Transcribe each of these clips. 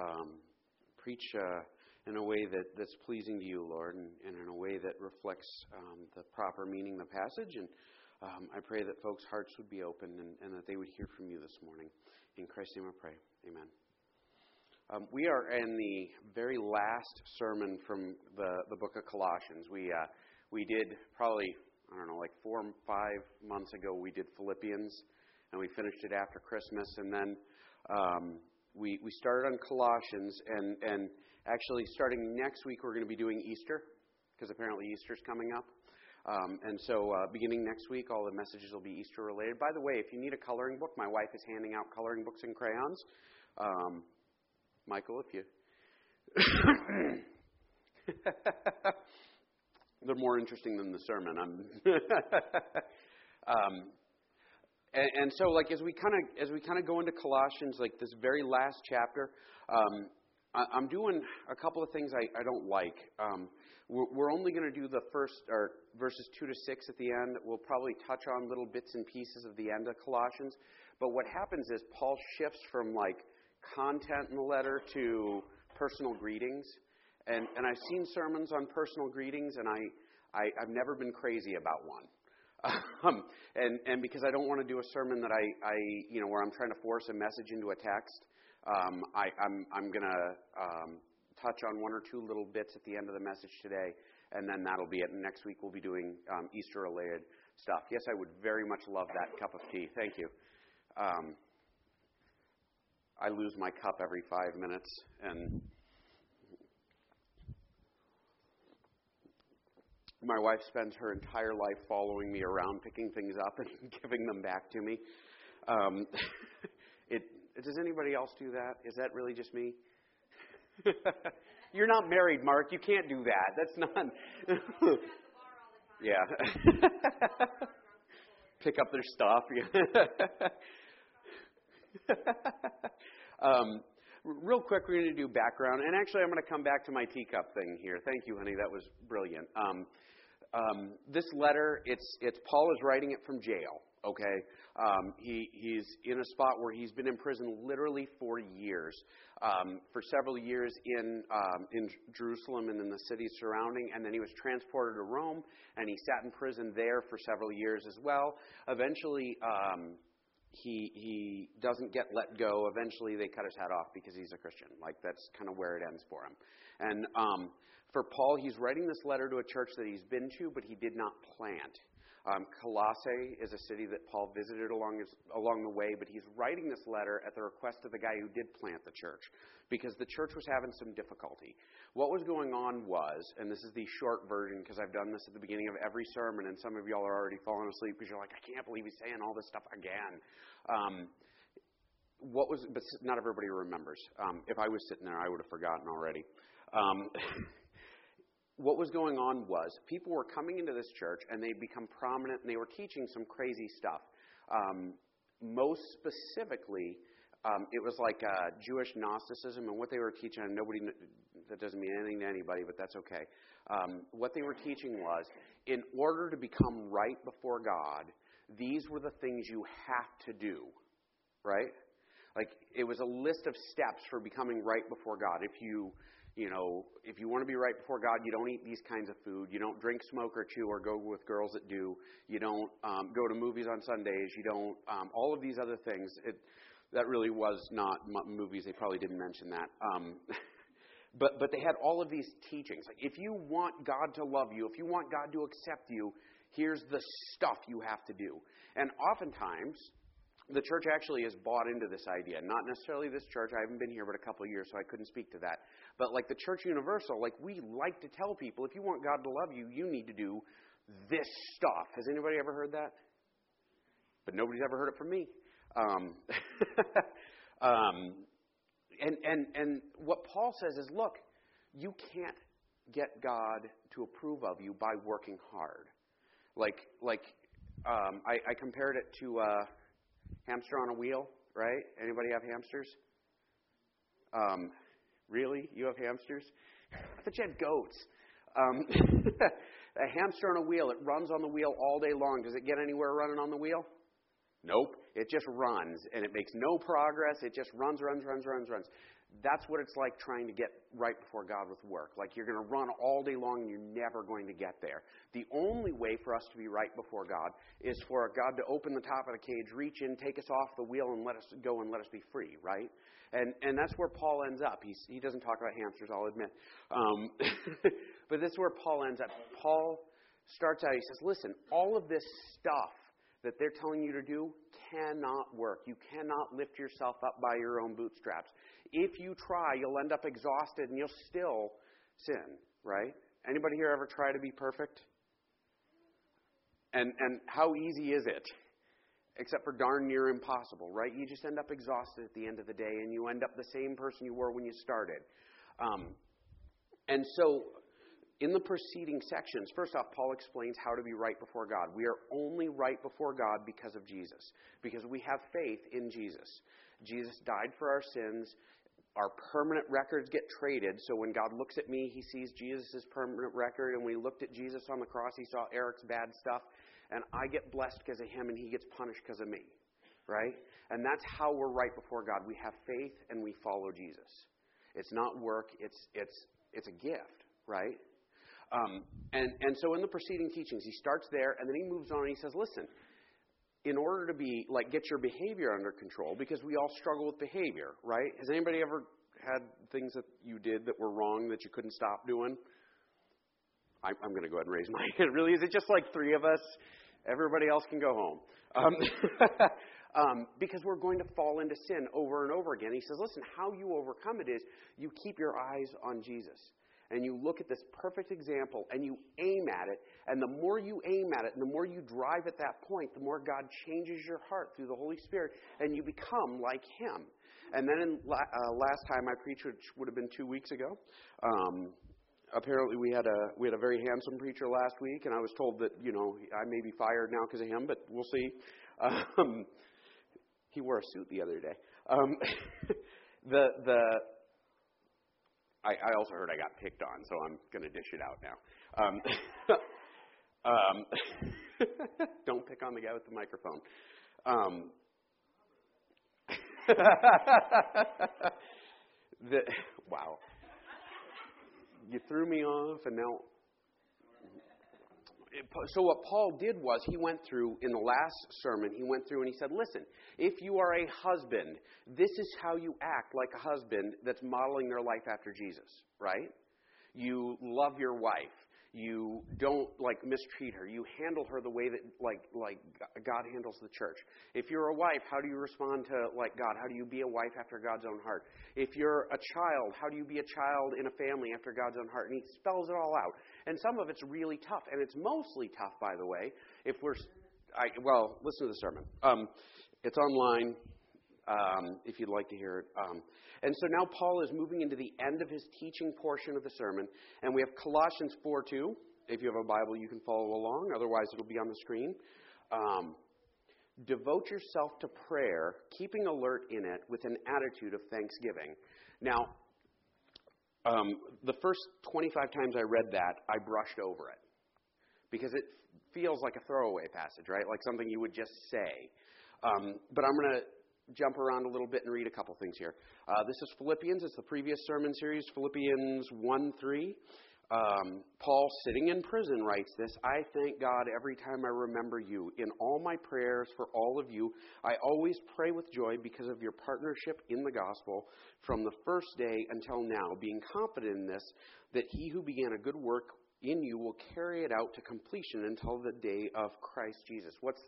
um, preach uh, in a way that, that's pleasing to you, Lord, and, and in a way that reflects um, the proper meaning of the passage. And um, I pray that folks' hearts would be open and, and, that they would hear from you this morning. In Christ's name I pray. Amen. Um, we are in the very last sermon from the, the book of Colossians. We, uh, we did probably, I don't know, like four, five months ago, we did Philippians, and we finished it after Christmas. And then um, we, we started on Colossians, and, and actually, starting next week, we're going to be doing Easter, because apparently Easter's coming up. Um, and so, uh, beginning next week, all the messages will be Easter related. By the way, if you need a coloring book, my wife is handing out coloring books and crayons. Um, Michael, if you. They're more interesting than the sermon. I'm um, and, and so, like as we kind of as we kind of go into Colossians, like this very last chapter, um, I, am doing a couple of things I, I don't like. Um, we're, we're only going to do the first or verses two to six at the end. We'll probably touch on little bits and pieces of the end of Colossians. But what happens is Paul shifts from like content in the letter to personal greetings. And, and I've seen sermons on personal greetings, and I, I, I've never been crazy about one. Um, and, and because I don't want to do a sermon that I, I, you know, where I'm trying to force a message into a text, um, I, I'm, I'm going to um, touch on one or two little bits at the end of the message today, and then that'll be it. And next week we'll be doing um, Easter related stuff. Yes, I would very much love that cup of tea. Thank you. Um, I lose my cup every five minutes, and My wife spends her entire life following me around, picking things up and giving them back to me. Um, it, does anybody else do that? Is that really just me? You're not married, Mark. You can't do that. That's not. yeah. Pick up their stuff. um, real quick, we're going to do background. And actually, I'm going to come back to my teacup thing here. Thank you, honey. That was brilliant. Um, um, this letter, it's, it's Paul is writing it from jail. Okay, um, he he's in a spot where he's been in prison literally for years, um, for several years in um, in Jerusalem and in the cities surrounding, and then he was transported to Rome, and he sat in prison there for several years as well. Eventually, um, he he doesn't get let go. Eventually, they cut his head off because he's a Christian. Like that's kind of where it ends for him. And um, for Paul, he's writing this letter to a church that he's been to, but he did not plant. Um, Colossae is a city that Paul visited along, his, along the way, but he's writing this letter at the request of the guy who did plant the church because the church was having some difficulty. What was going on was, and this is the short version because I've done this at the beginning of every sermon, and some of y'all are already falling asleep because you're like, I can't believe he's saying all this stuff again. Um, what was, but not everybody remembers. Um, if I was sitting there, I would have forgotten already. Um, what was going on was people were coming into this church and they'd become prominent and they were teaching some crazy stuff. Um, most specifically, um, it was like uh, Jewish Gnosticism, and what they were teaching, and nobody, that doesn't mean anything to anybody, but that's okay. Um, what they were teaching was in order to become right before God, these were the things you have to do, right? Like it was a list of steps for becoming right before God. If you you know, if you want to be right before God, you don't eat these kinds of food. You don't drink, smoke, or chew, or go with girls that do. You don't um, go to movies on Sundays. You don't um, all of these other things. It, that really was not movies. They probably didn't mention that. Um, but but they had all of these teachings. Like if you want God to love you, if you want God to accept you, here's the stuff you have to do. And oftentimes, the church actually has bought into this idea. Not necessarily this church. I haven't been here but a couple of years, so I couldn't speak to that. But like the church universal, like we like to tell people, if you want God to love you, you need to do this stuff. Has anybody ever heard that? But nobody's ever heard it from me. Um, um, and and and what Paul says is, look, you can't get God to approve of you by working hard. Like like um, I, I compared it to. Uh, hamster on a wheel, right? Anybody have hamsters? Um, really? You have hamsters? I thought you had goats. Um, a hamster on a wheel, it runs on the wheel all day long. Does it get anywhere running on the wheel? Nope. It just runs and it makes no progress. It just runs, runs, runs, runs, runs. That's what it's like trying to get right before God with work. Like you're going to run all day long and you're never going to get there. The only way for us to be right before God is for God to open the top of the cage, reach in, take us off the wheel, and let us go and let us be free, right? And and that's where Paul ends up. He's, he doesn't talk about hamsters, I'll admit. Um, but this is where Paul ends up. Paul starts out, he says, listen, all of this stuff that they're telling you to do cannot work. You cannot lift yourself up by your own bootstraps. If you try, you'll end up exhausted and you'll still sin, right? Anybody here ever try to be perfect? And and how easy is it? Except for darn near impossible, right? You just end up exhausted at the end of the day, and you end up the same person you were when you started. Um, and so in the preceding sections, first off, Paul explains how to be right before God. We are only right before God because of Jesus, because we have faith in Jesus. Jesus died for our sins. Our permanent records get traded. So when God looks at me, he sees Jesus' permanent record. And when he looked at Jesus on the cross, he saw Eric's bad stuff. And I get blessed because of him, and he gets punished because of me. Right? And that's how we're right before God. We have faith and we follow Jesus. It's not work, it's, it's, it's a gift, right? Um, and, and so in the preceding teachings, he starts there and then he moves on and he says, listen, in order to be, like, get your behavior under control, because we all struggle with behavior, right? Has anybody ever had things that you did that were wrong that you couldn't stop doing? I, I'm going to go ahead and raise my hand. Really? Is it just like three of us? Everybody else can go home. Um, um, because we're going to fall into sin over and over again. He says, listen, how you overcome it is you keep your eyes on Jesus and you look at this perfect example and you aim at it, and the more you aim at it and the more you drive at that point, the more God changes your heart through the Holy Spirit, and you become like Him. And then in uh, last time I preached, which would have been two weeks ago, um, apparently we had a we had a very handsome preacher last week, and I was told that you know I may be fired now because of him, but we'll see. Um, he wore a suit the other day. Um, the the I, I also heard I got picked on, so I'm going to dish it out now. Um, um, don't pick on the guy with the microphone. Um, the, wow. You threw me off, and now so what Paul did was he went through in the last sermon, he went through and he said, Listen, if you are a husband, this is how you act like a husband that's modeling their life after Jesus, right? You love your wife you don't like mistreat her. You handle her the way that like like god handles the church. If you're a wife how do you respond to like god? How do you be a wife after god's own heart? If you're a child how do you be a child in a family after god's own heart? And he spells it all out. And some of it's really tough. And it's mostly tough by the way if we're I, well listen to the sermon. Um, it's online um, if you'd like to hear it. Um, and so now Paul is moving into the end of his teaching portion of the sermon, and we have Colossians 4 2. If you have a Bible, you can follow along. Otherwise, it'll be on the screen. Um, devote yourself to prayer, keeping alert in it with an attitude of thanksgiving. Now, um, the first 25 times I read that, I brushed over it because it feels like a throwaway passage, right? Like something you would just say. Um, but I'm going to jump around a little bit and read a couple things here. Uh, this is Philippians. It's the previous sermon series, Philippians 1 3. Um, Paul, sitting in prison, writes this I thank God every time I remember you. In all my prayers for all of you, I always pray with joy because of your partnership in the gospel from the first day until now, being confident in this, that he who began a good work in you will carry it out to completion until the day of Christ Jesus. What's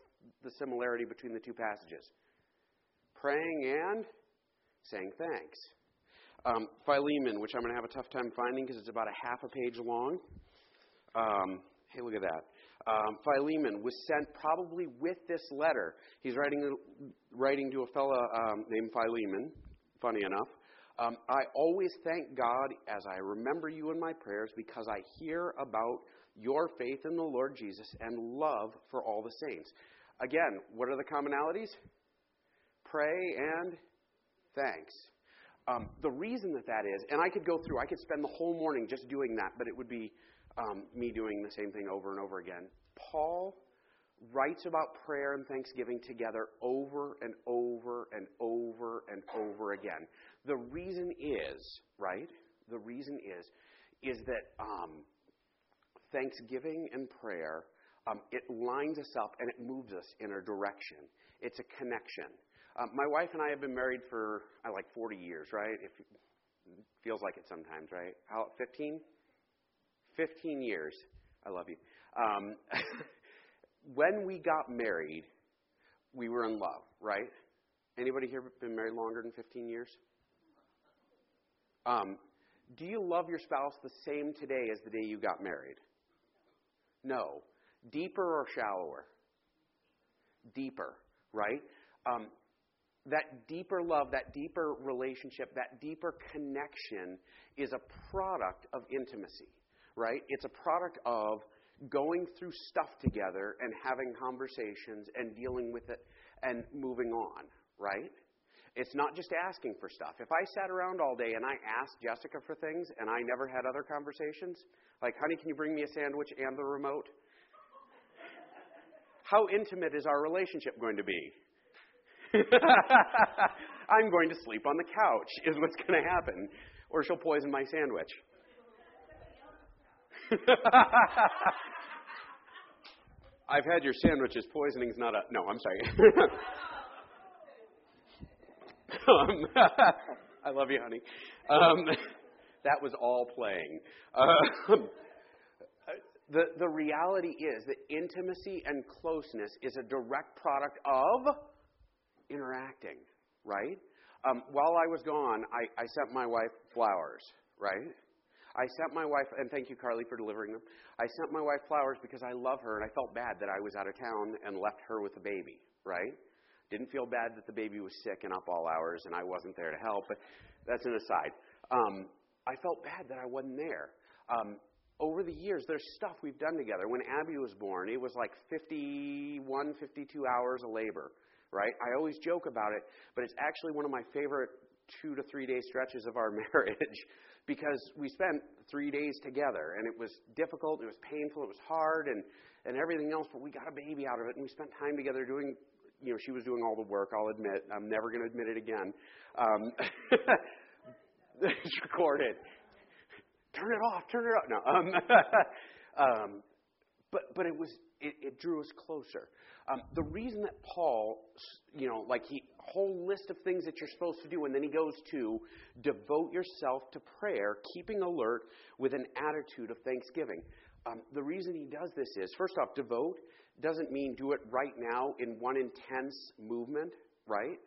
the similarity between the two passages? Praying and saying thanks. Um, Philemon, which I'm going to have a tough time finding because it's about a half a page long. Um, hey, look at that. Um, Philemon was sent probably with this letter. He's writing, writing to a fellow um, named Philemon, funny enough. Um, I always thank God as I remember you in my prayers because I hear about your faith in the Lord Jesus and love for all the saints. Again, what are the commonalities? Pray and thanks. Um, the reason that that is, and I could go through, I could spend the whole morning just doing that, but it would be um, me doing the same thing over and over again. Paul writes about prayer and thanksgiving together over and over and over and over again. The reason is, right? The reason is, is that um, thanksgiving and prayer, um, it lines us up and it moves us in a direction. It's a connection. Um, my wife and I have been married for uh, like 40 years, right? If feels like it sometimes, right? How 15? 15 years. I love you. Um, when we got married, we were in love, right? Anybody here been married longer than 15 years? Um, do you love your spouse the same today as the day you got married? No. Deeper or shallower? Deeper, right? Um, that deeper love, that deeper relationship, that deeper connection is a product of intimacy, right? It's a product of going through stuff together and having conversations and dealing with it and moving on, right? It's not just asking for stuff. If I sat around all day and I asked Jessica for things and I never had other conversations, like, honey, can you bring me a sandwich and the remote? How intimate is our relationship going to be? I'm going to sleep on the couch, is what's going to happen. Or she'll poison my sandwich. I've had your sandwiches. Poisoning's not a. No, I'm sorry. um, I love you, honey. Um, that was all playing. Um, the, the reality is that intimacy and closeness is a direct product of interacting, right? Um, while I was gone, I, I sent my wife flowers, right? I sent my wife, and thank you, Carly, for delivering them. I sent my wife flowers because I love her, and I felt bad that I was out of town and left her with the baby, right? Didn't feel bad that the baby was sick and up all hours, and I wasn't there to help, but that's an aside. Um, I felt bad that I wasn't there. Um, over the years, there's stuff we've done together. When Abby was born, it was like 51, 52 hours of labor right? I always joke about it, but it's actually one of my favorite two to three day stretches of our marriage because we spent three days together and it was difficult, it was painful, it was hard, and, and everything else, but we got a baby out of it and we spent time together doing. You know, she was doing all the work. I'll admit. I'm never going to admit it again. Um, it's recorded. Turn it off. Turn it off. No. Um, um, but but it was it, it drew us closer. Um, the reason that Paul, you know, like he whole list of things that you're supposed to do, and then he goes to devote yourself to prayer, keeping alert with an attitude of thanksgiving. Um, the reason he does this is, first off, devote doesn't mean do it right now in one intense movement, right?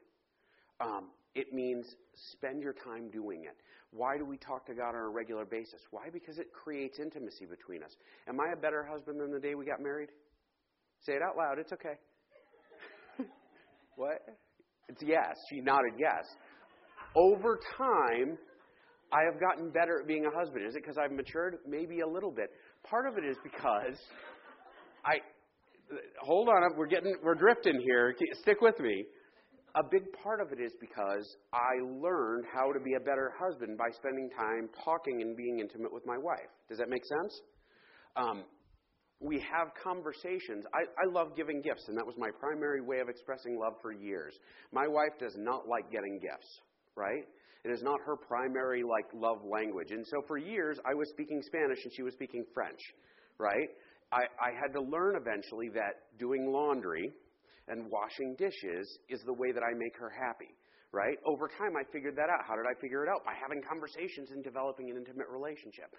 Um, it means spend your time doing it. Why do we talk to God on a regular basis? Why? Because it creates intimacy between us. Am I a better husband than the day we got married? Say it out loud. It's okay. what? It's yes. She nodded yes. Over time, I have gotten better at being a husband. Is it because I've matured? Maybe a little bit. Part of it is because I. Hold on, we're getting, we're drifting here. Stick with me. A big part of it is because I learned how to be a better husband by spending time talking and being intimate with my wife. Does that make sense? Um, we have conversations. I, I love giving gifts, and that was my primary way of expressing love for years. My wife does not like getting gifts, right? It is not her primary like love language. And so for years I was speaking Spanish and she was speaking French, right? I, I had to learn eventually that doing laundry and washing dishes is the way that I make her happy, right? Over time I figured that out. How did I figure it out? By having conversations and developing an intimate relationship.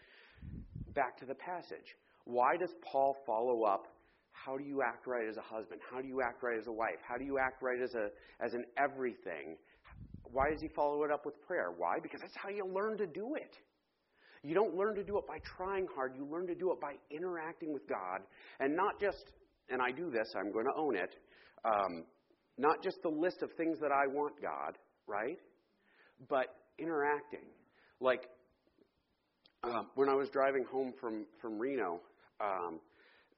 Back to the passage. Why does Paul follow up? How do you act right as a husband? How do you act right as a wife? How do you act right as, a, as an everything? Why does he follow it up with prayer? Why? Because that's how you learn to do it. You don't learn to do it by trying hard. You learn to do it by interacting with God. And not just, and I do this, I'm going to own it, um, not just the list of things that I want God, right? But interacting. Like um, when I was driving home from, from Reno, um,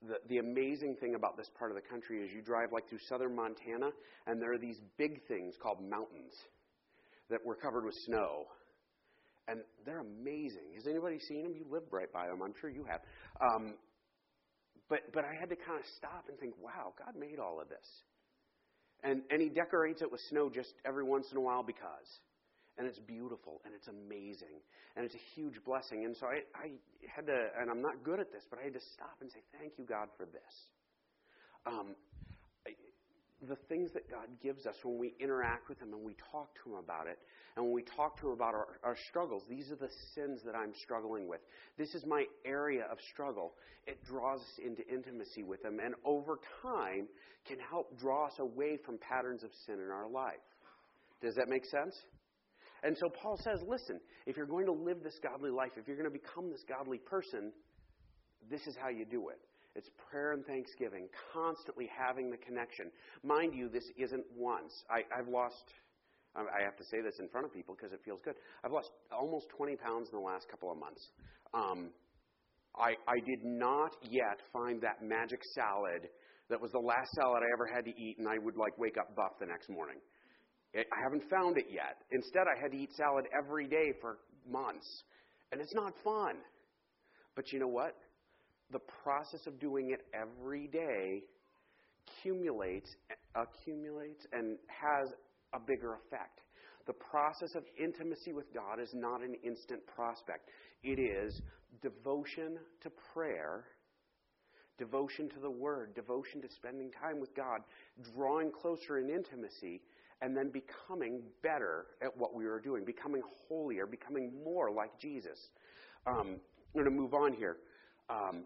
the, the amazing thing about this part of the country is you drive like through southern Montana, and there are these big things called mountains that were covered with snow. And they're amazing. Has anybody seen them? You live right by them. I'm sure you have. Um, but, but I had to kind of stop and think, wow, God made all of this. And, and He decorates it with snow just every once in a while because. and it's beautiful and it's amazing and it's a huge blessing. And so I, I had to, and I'm not good at this, but I had to stop and say, Thank you, God, for this. Um, the things that God gives us when we interact with Him and we talk to Him about it, and when we talk to Him about our, our struggles, these are the sins that I'm struggling with. This is my area of struggle. It draws us into intimacy with Him, and over time can help draw us away from patterns of sin in our life. Does that make sense? And so Paul says, listen, if you're going to live this godly life, if you're going to become this godly person, this is how you do it. It's prayer and thanksgiving, constantly having the connection. Mind you, this isn't once. I, have lost, I have to say this in front of people because it feels good. I've lost almost 20 pounds in the last couple of months. Um, I, I did not yet find that magic salad that was the last salad I ever had to eat, and I would like wake up buff the next morning. I haven't found it yet. Instead, I had to eat salad every day for months, and it's not fun. But you know what? The process of doing it every day accumulates, accumulates and has a bigger effect. The process of intimacy with God is not an instant prospect. It is devotion to prayer, devotion to the Word, devotion to spending time with God, drawing closer in intimacy, and then becoming better at what we are doing, becoming holier, becoming more like Jesus. Um, I'm going to move on here. Um,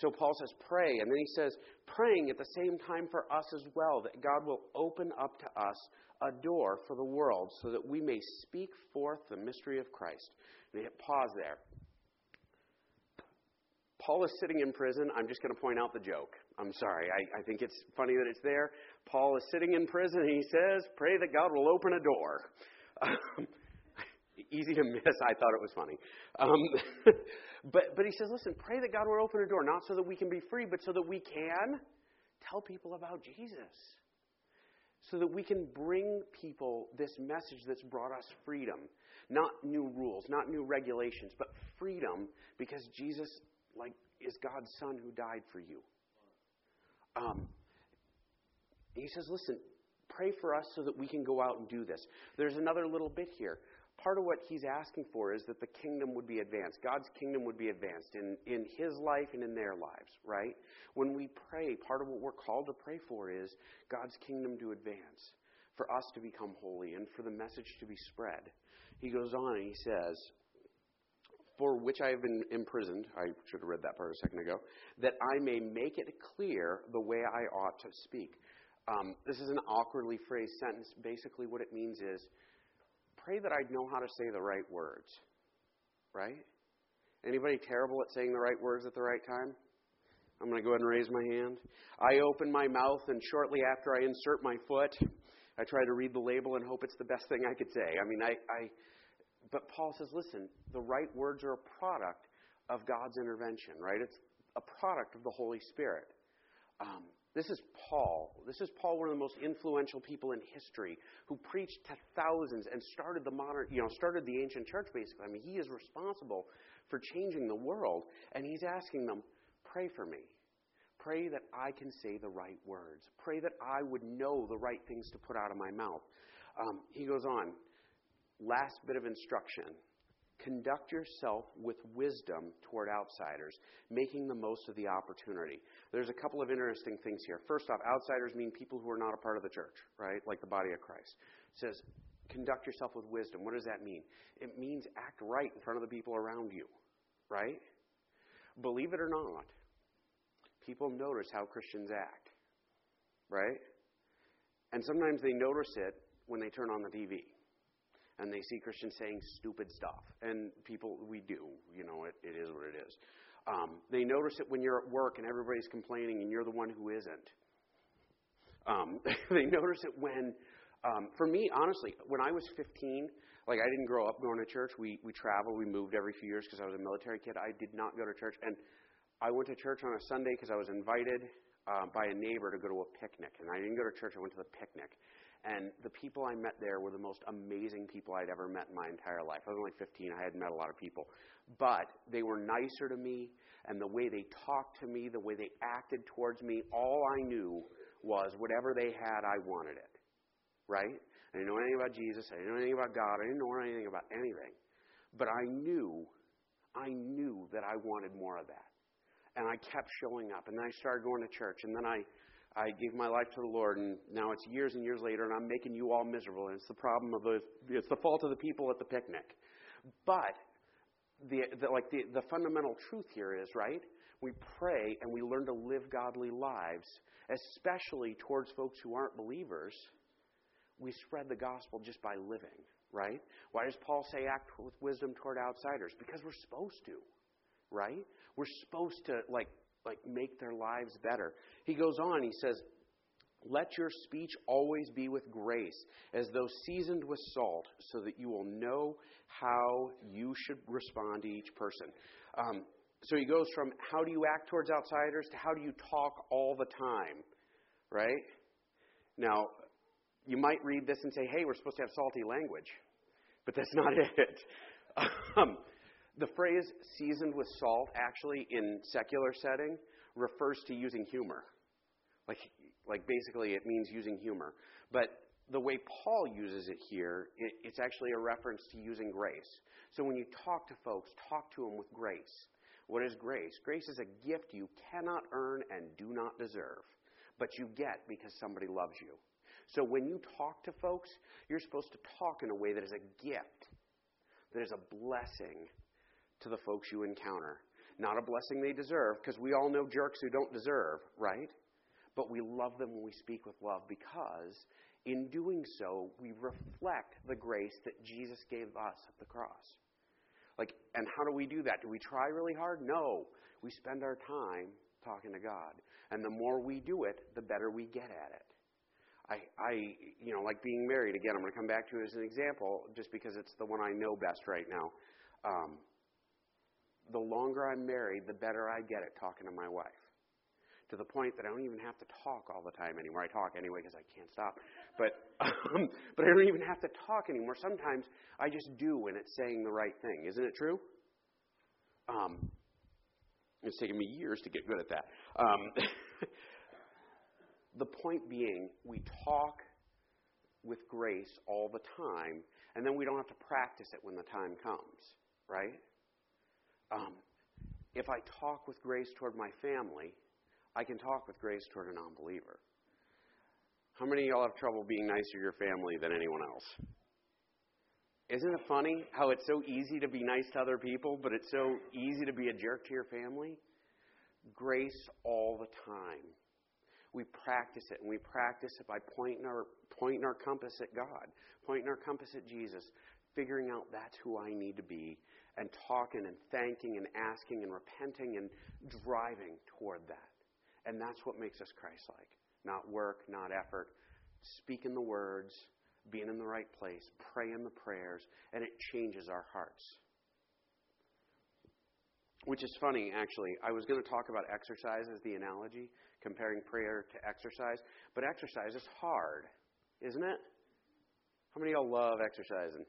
so Paul says, pray. And then he says, praying at the same time for us as well, that God will open up to us a door for the world so that we may speak forth the mystery of Christ. And hit pause there. Paul is sitting in prison. I'm just going to point out the joke. I'm sorry. I, I think it's funny that it's there. Paul is sitting in prison and he says, Pray that God will open a door. easy to miss. I thought it was funny. Um, but, but he says, listen, pray that God will open a door, not so that we can be free, but so that we can tell people about Jesus. So that we can bring people this message that's brought us freedom. Not new rules, not new regulations, but freedom because Jesus, like, is God's Son who died for you. Um, he says, listen, pray for us so that we can go out and do this. There's another little bit here part of what he's asking for is that the kingdom would be advanced. God's kingdom would be advanced in, in his life and in their lives, right? When we pray, part of what we're called to pray for is God's kingdom to advance, for us to become holy, and for the message to be spread. He goes on and he says, For which I have been imprisoned, I should have read that part a second ago, that I may make it clear the way I ought to speak. Um, this is an awkwardly phrased sentence. Basically, what it means is, pray that I'd know how to say the right words. Right? Anybody terrible at saying the right words at the right time? I'm going to go ahead and raise my hand. I open my mouth, and shortly after I insert my foot, I try to read the label and hope it's the best thing I could say. I mean, I, I but Paul says, listen, the right words are a product of God's intervention, right? It's a product of the Holy Spirit. Um, this is Paul. This is Paul, one of the most influential people in history, who preached to thousands and started the modern, you know, started the ancient church basically. I mean, he is responsible for changing the world, and he's asking them, pray for me. Pray that I can say the right words. Pray that I would know the right things to put out of my mouth. Um, he goes on, last bit of instruction Conduct yourself with wisdom toward outsiders, making the most of the opportunity. There's a couple of interesting things here. First off, outsiders mean people who are not a part of the church, right? Like the body of Christ. It says, conduct yourself with wisdom. What does that mean? It means act right in front of the people around you, right? Believe it or not, people notice how Christians act, right? And sometimes they notice it when they turn on the TV and they see Christians saying stupid stuff. And people, we do, you know, it, it is what it is. Um, they notice it when you're at work and everybody's complaining and you're the one who isn't. Um, they notice it when, um, for me, honestly, when I was 15, like I didn't grow up going to church. We we traveled. We moved every few years because I was a military kid. I did not go to church, and I went to church on a Sunday because I was invited uh, by a neighbor to go to a picnic, and I didn't go to church. I went to the picnic, and the people I met there were the most amazing people I'd ever met in my entire life. I was only 15. I hadn't met a lot of people. But they were nicer to me, and the way they talked to me, the way they acted towards me, all I knew was whatever they had, I wanted it. Right? I didn't know anything about Jesus. I didn't know anything about God. I didn't know anything about anything. But I knew, I knew that I wanted more of that. And I kept showing up. And then I started going to church. And then I, I gave my life to the Lord. And now it's years and years later, and I'm making you all miserable. And it's the problem of the, it's the fault of the people at the picnic. But the, the like the, the fundamental truth here is, right? We pray and we learn to live godly lives, especially towards folks who aren't believers. We spread the gospel just by living, right? Why does Paul say act with wisdom toward outsiders? Because we're supposed to, right? We're supposed to like like make their lives better. He goes on, he says, let your speech always be with grace, as though seasoned with salt, so that you will know how you should respond to each person. Um, so he goes from how do you act towards outsiders to how do you talk all the time, right? Now, you might read this and say, hey, we're supposed to have salty language, but that's not it. Um, the phrase seasoned with salt actually in secular setting refers to using humor. Like like basically, it means using humor. But the way Paul uses it here, it, it's actually a reference to using grace. So when you talk to folks, talk to them with grace. What is grace? Grace is a gift you cannot earn and do not deserve, but you get because somebody loves you. So when you talk to folks, you're supposed to talk in a way that is a gift, that is a blessing to the folks you encounter. Not a blessing they deserve, because we all know jerks who don't deserve, right? but we love them when we speak with love because in doing so, we reflect the grace that Jesus gave us at the cross. Like, and how do we do that? Do we try really hard? No. We spend our time talking to God. And the more we do it, the better we get at it. I, I, you know, like being married, again, I'm going to come back to it as an example just because it's the one I know best right now. Um, the longer I'm married, the better I get at talking to my wife to the point that I don't even have to talk all the time anymore. I talk anyway because I can't stop. But, um, but I don't even have to talk anymore. Sometimes I just do when it's saying the right thing. Isn't it true? Um, it's taken me years to get good at that. Um, the point being, we talk with grace all the time, and then we don't have to practice it when the time comes, right? Um, if I talk with grace toward my family, I can talk with grace toward a non believer. How many of y'all have trouble being nicer to your family than anyone else? Isn't it funny how it's so easy to be nice to other people, but it's so easy to be a jerk to your family? Grace all the time. We practice it, and we practice it by pointing our, pointing our compass at God, pointing our compass at Jesus, figuring out that's who I need to be, and talking and thanking and asking and repenting and driving toward that. And that's what makes us Christ like. Not work, not effort. Speaking the words, being in the right place, praying the prayers, and it changes our hearts. Which is funny, actually. I was going to talk about exercise as the analogy, comparing prayer to exercise, but exercise is hard, isn't it? How many of y'all love exercising?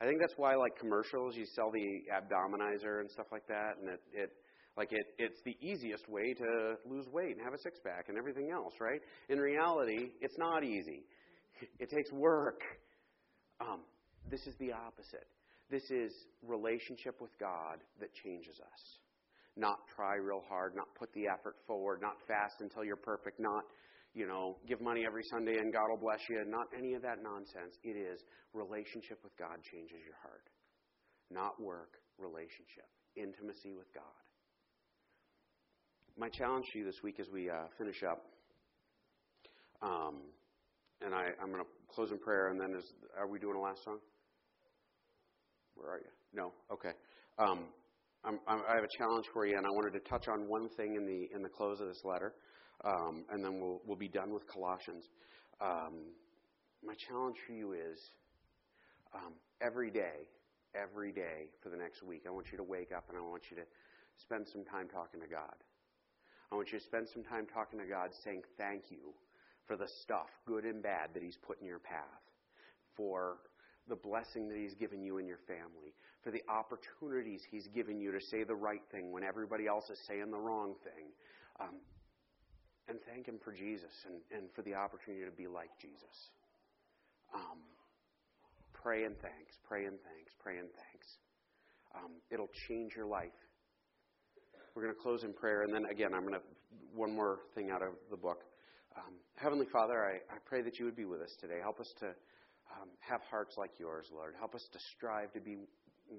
I think that's why, like commercials, you sell the abdominizer and stuff like that, and it, it like it, it's the easiest way to lose weight and have a six pack and everything else, right? In reality, it's not easy. It takes work. Um, this is the opposite. This is relationship with God that changes us. Not try real hard, not put the effort forward, not fast until you're perfect, not, you know, give money every Sunday and God will bless you, not any of that nonsense. It is relationship with God changes your heart. Not work, relationship, intimacy with God my challenge to you this week as we uh, finish up, um, and I, am going to close in prayer, and then is, are we doing a last song? Where are you? No. Okay. Um, I'm, I'm, i have a challenge for you, and I wanted to touch on one thing in the in the close of this letter, um, and then we'll we'll be done with Colossians. Um, my challenge for you is um, every day, every day for the next week, I want you to wake up and I want you to spend some time talking to God. I want you to spend some time talking to God saying thank you for the stuff, good and bad, that He's put in your path, for the blessing that He's given you and your family, for the opportunities He's given you to say the right thing when everybody else is saying the wrong thing. Um, and thank Him for Jesus and, and for the opportunity to be like Jesus. um, pray and thanks, pray and thanks, pray and thanks. Um, it'll change your life. We're going to close in prayer, and then again, I'm going to one more thing out of the book. Um, Heavenly Father, I, I pray that you would be with us today. Help us to um, have hearts like yours, Lord. Help us to strive to be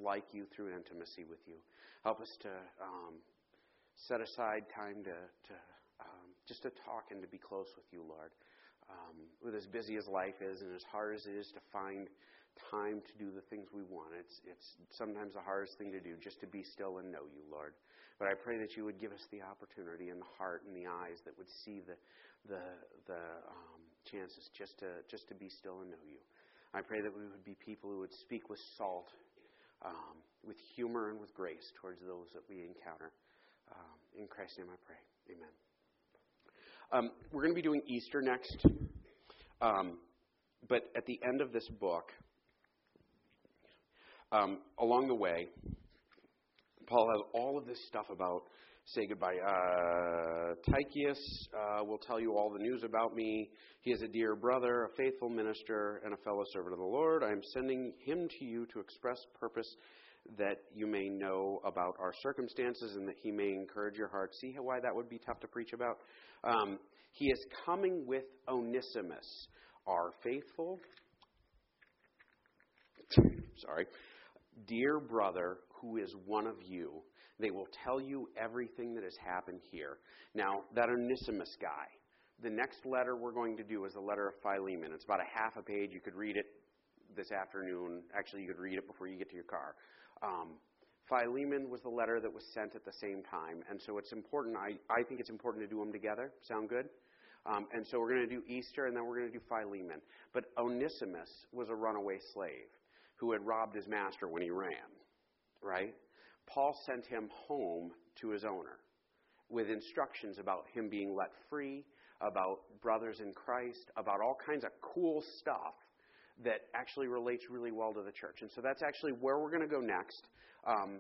like you through intimacy with you. Help us to um, set aside time to, to um, just to talk and to be close with you, Lord. Um, with as busy as life is and as hard as it is to find time to do the things we want, it's, it's sometimes the hardest thing to do just to be still and know you, Lord. But I pray that you would give us the opportunity and the heart and the eyes that would see the, the, the um, chances just to, just to be still and know you. I pray that we would be people who would speak with salt, um, with humor, and with grace towards those that we encounter. Um, in Christ's name I pray. Amen. Um, we're going to be doing Easter next. Um, but at the end of this book, um, along the way, Paul has all of this stuff about say goodbye. Uh, uh, will tell you all the news about me. He is a dear brother, a faithful minister, and a fellow servant of the Lord. I am sending him to you to express purpose that you may know about our circumstances and that he may encourage your heart. See why that would be tough to preach about? Um, he is coming with Onesimus, our faithful, sorry, dear brother who is one of you. They will tell you everything that has happened here. Now, that Onesimus guy, the next letter we're going to do is the letter of Philemon. It's about a half a page. You could read it this afternoon. Actually, you could read it before you get to your car. Um, Philemon was the letter that was sent at the same time, and so it's important. I, I think it's important to do them together. Sound good? Um, and so we're going to do Easter, and then we're going to do Philemon. But Onesimus was a runaway slave who had robbed his master when he ran, right? Paul sent him home to his owner with instructions about him being let free, about brothers in Christ, about all kinds of cool stuff that actually relates really well to the church. And so that's actually where we're going to go next. Um,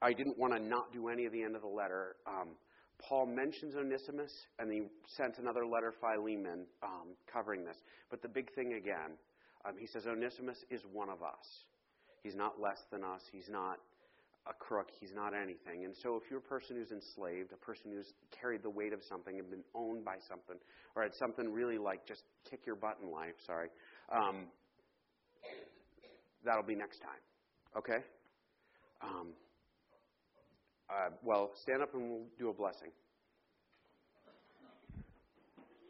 I didn't want to not do any of the end of the letter. Um, Paul mentions Onesimus, and he sent another letter, Philemon, um, covering this. But the big thing again, um, he says Onesimus is one of us. He's not less than us. He's not a crook. He's not anything. And so, if you're a person who's enslaved, a person who's carried the weight of something and been owned by something, or had something really like just kick your butt in life, sorry, um, that'll be next time. Okay? Um, uh, well, stand up and we'll do a blessing.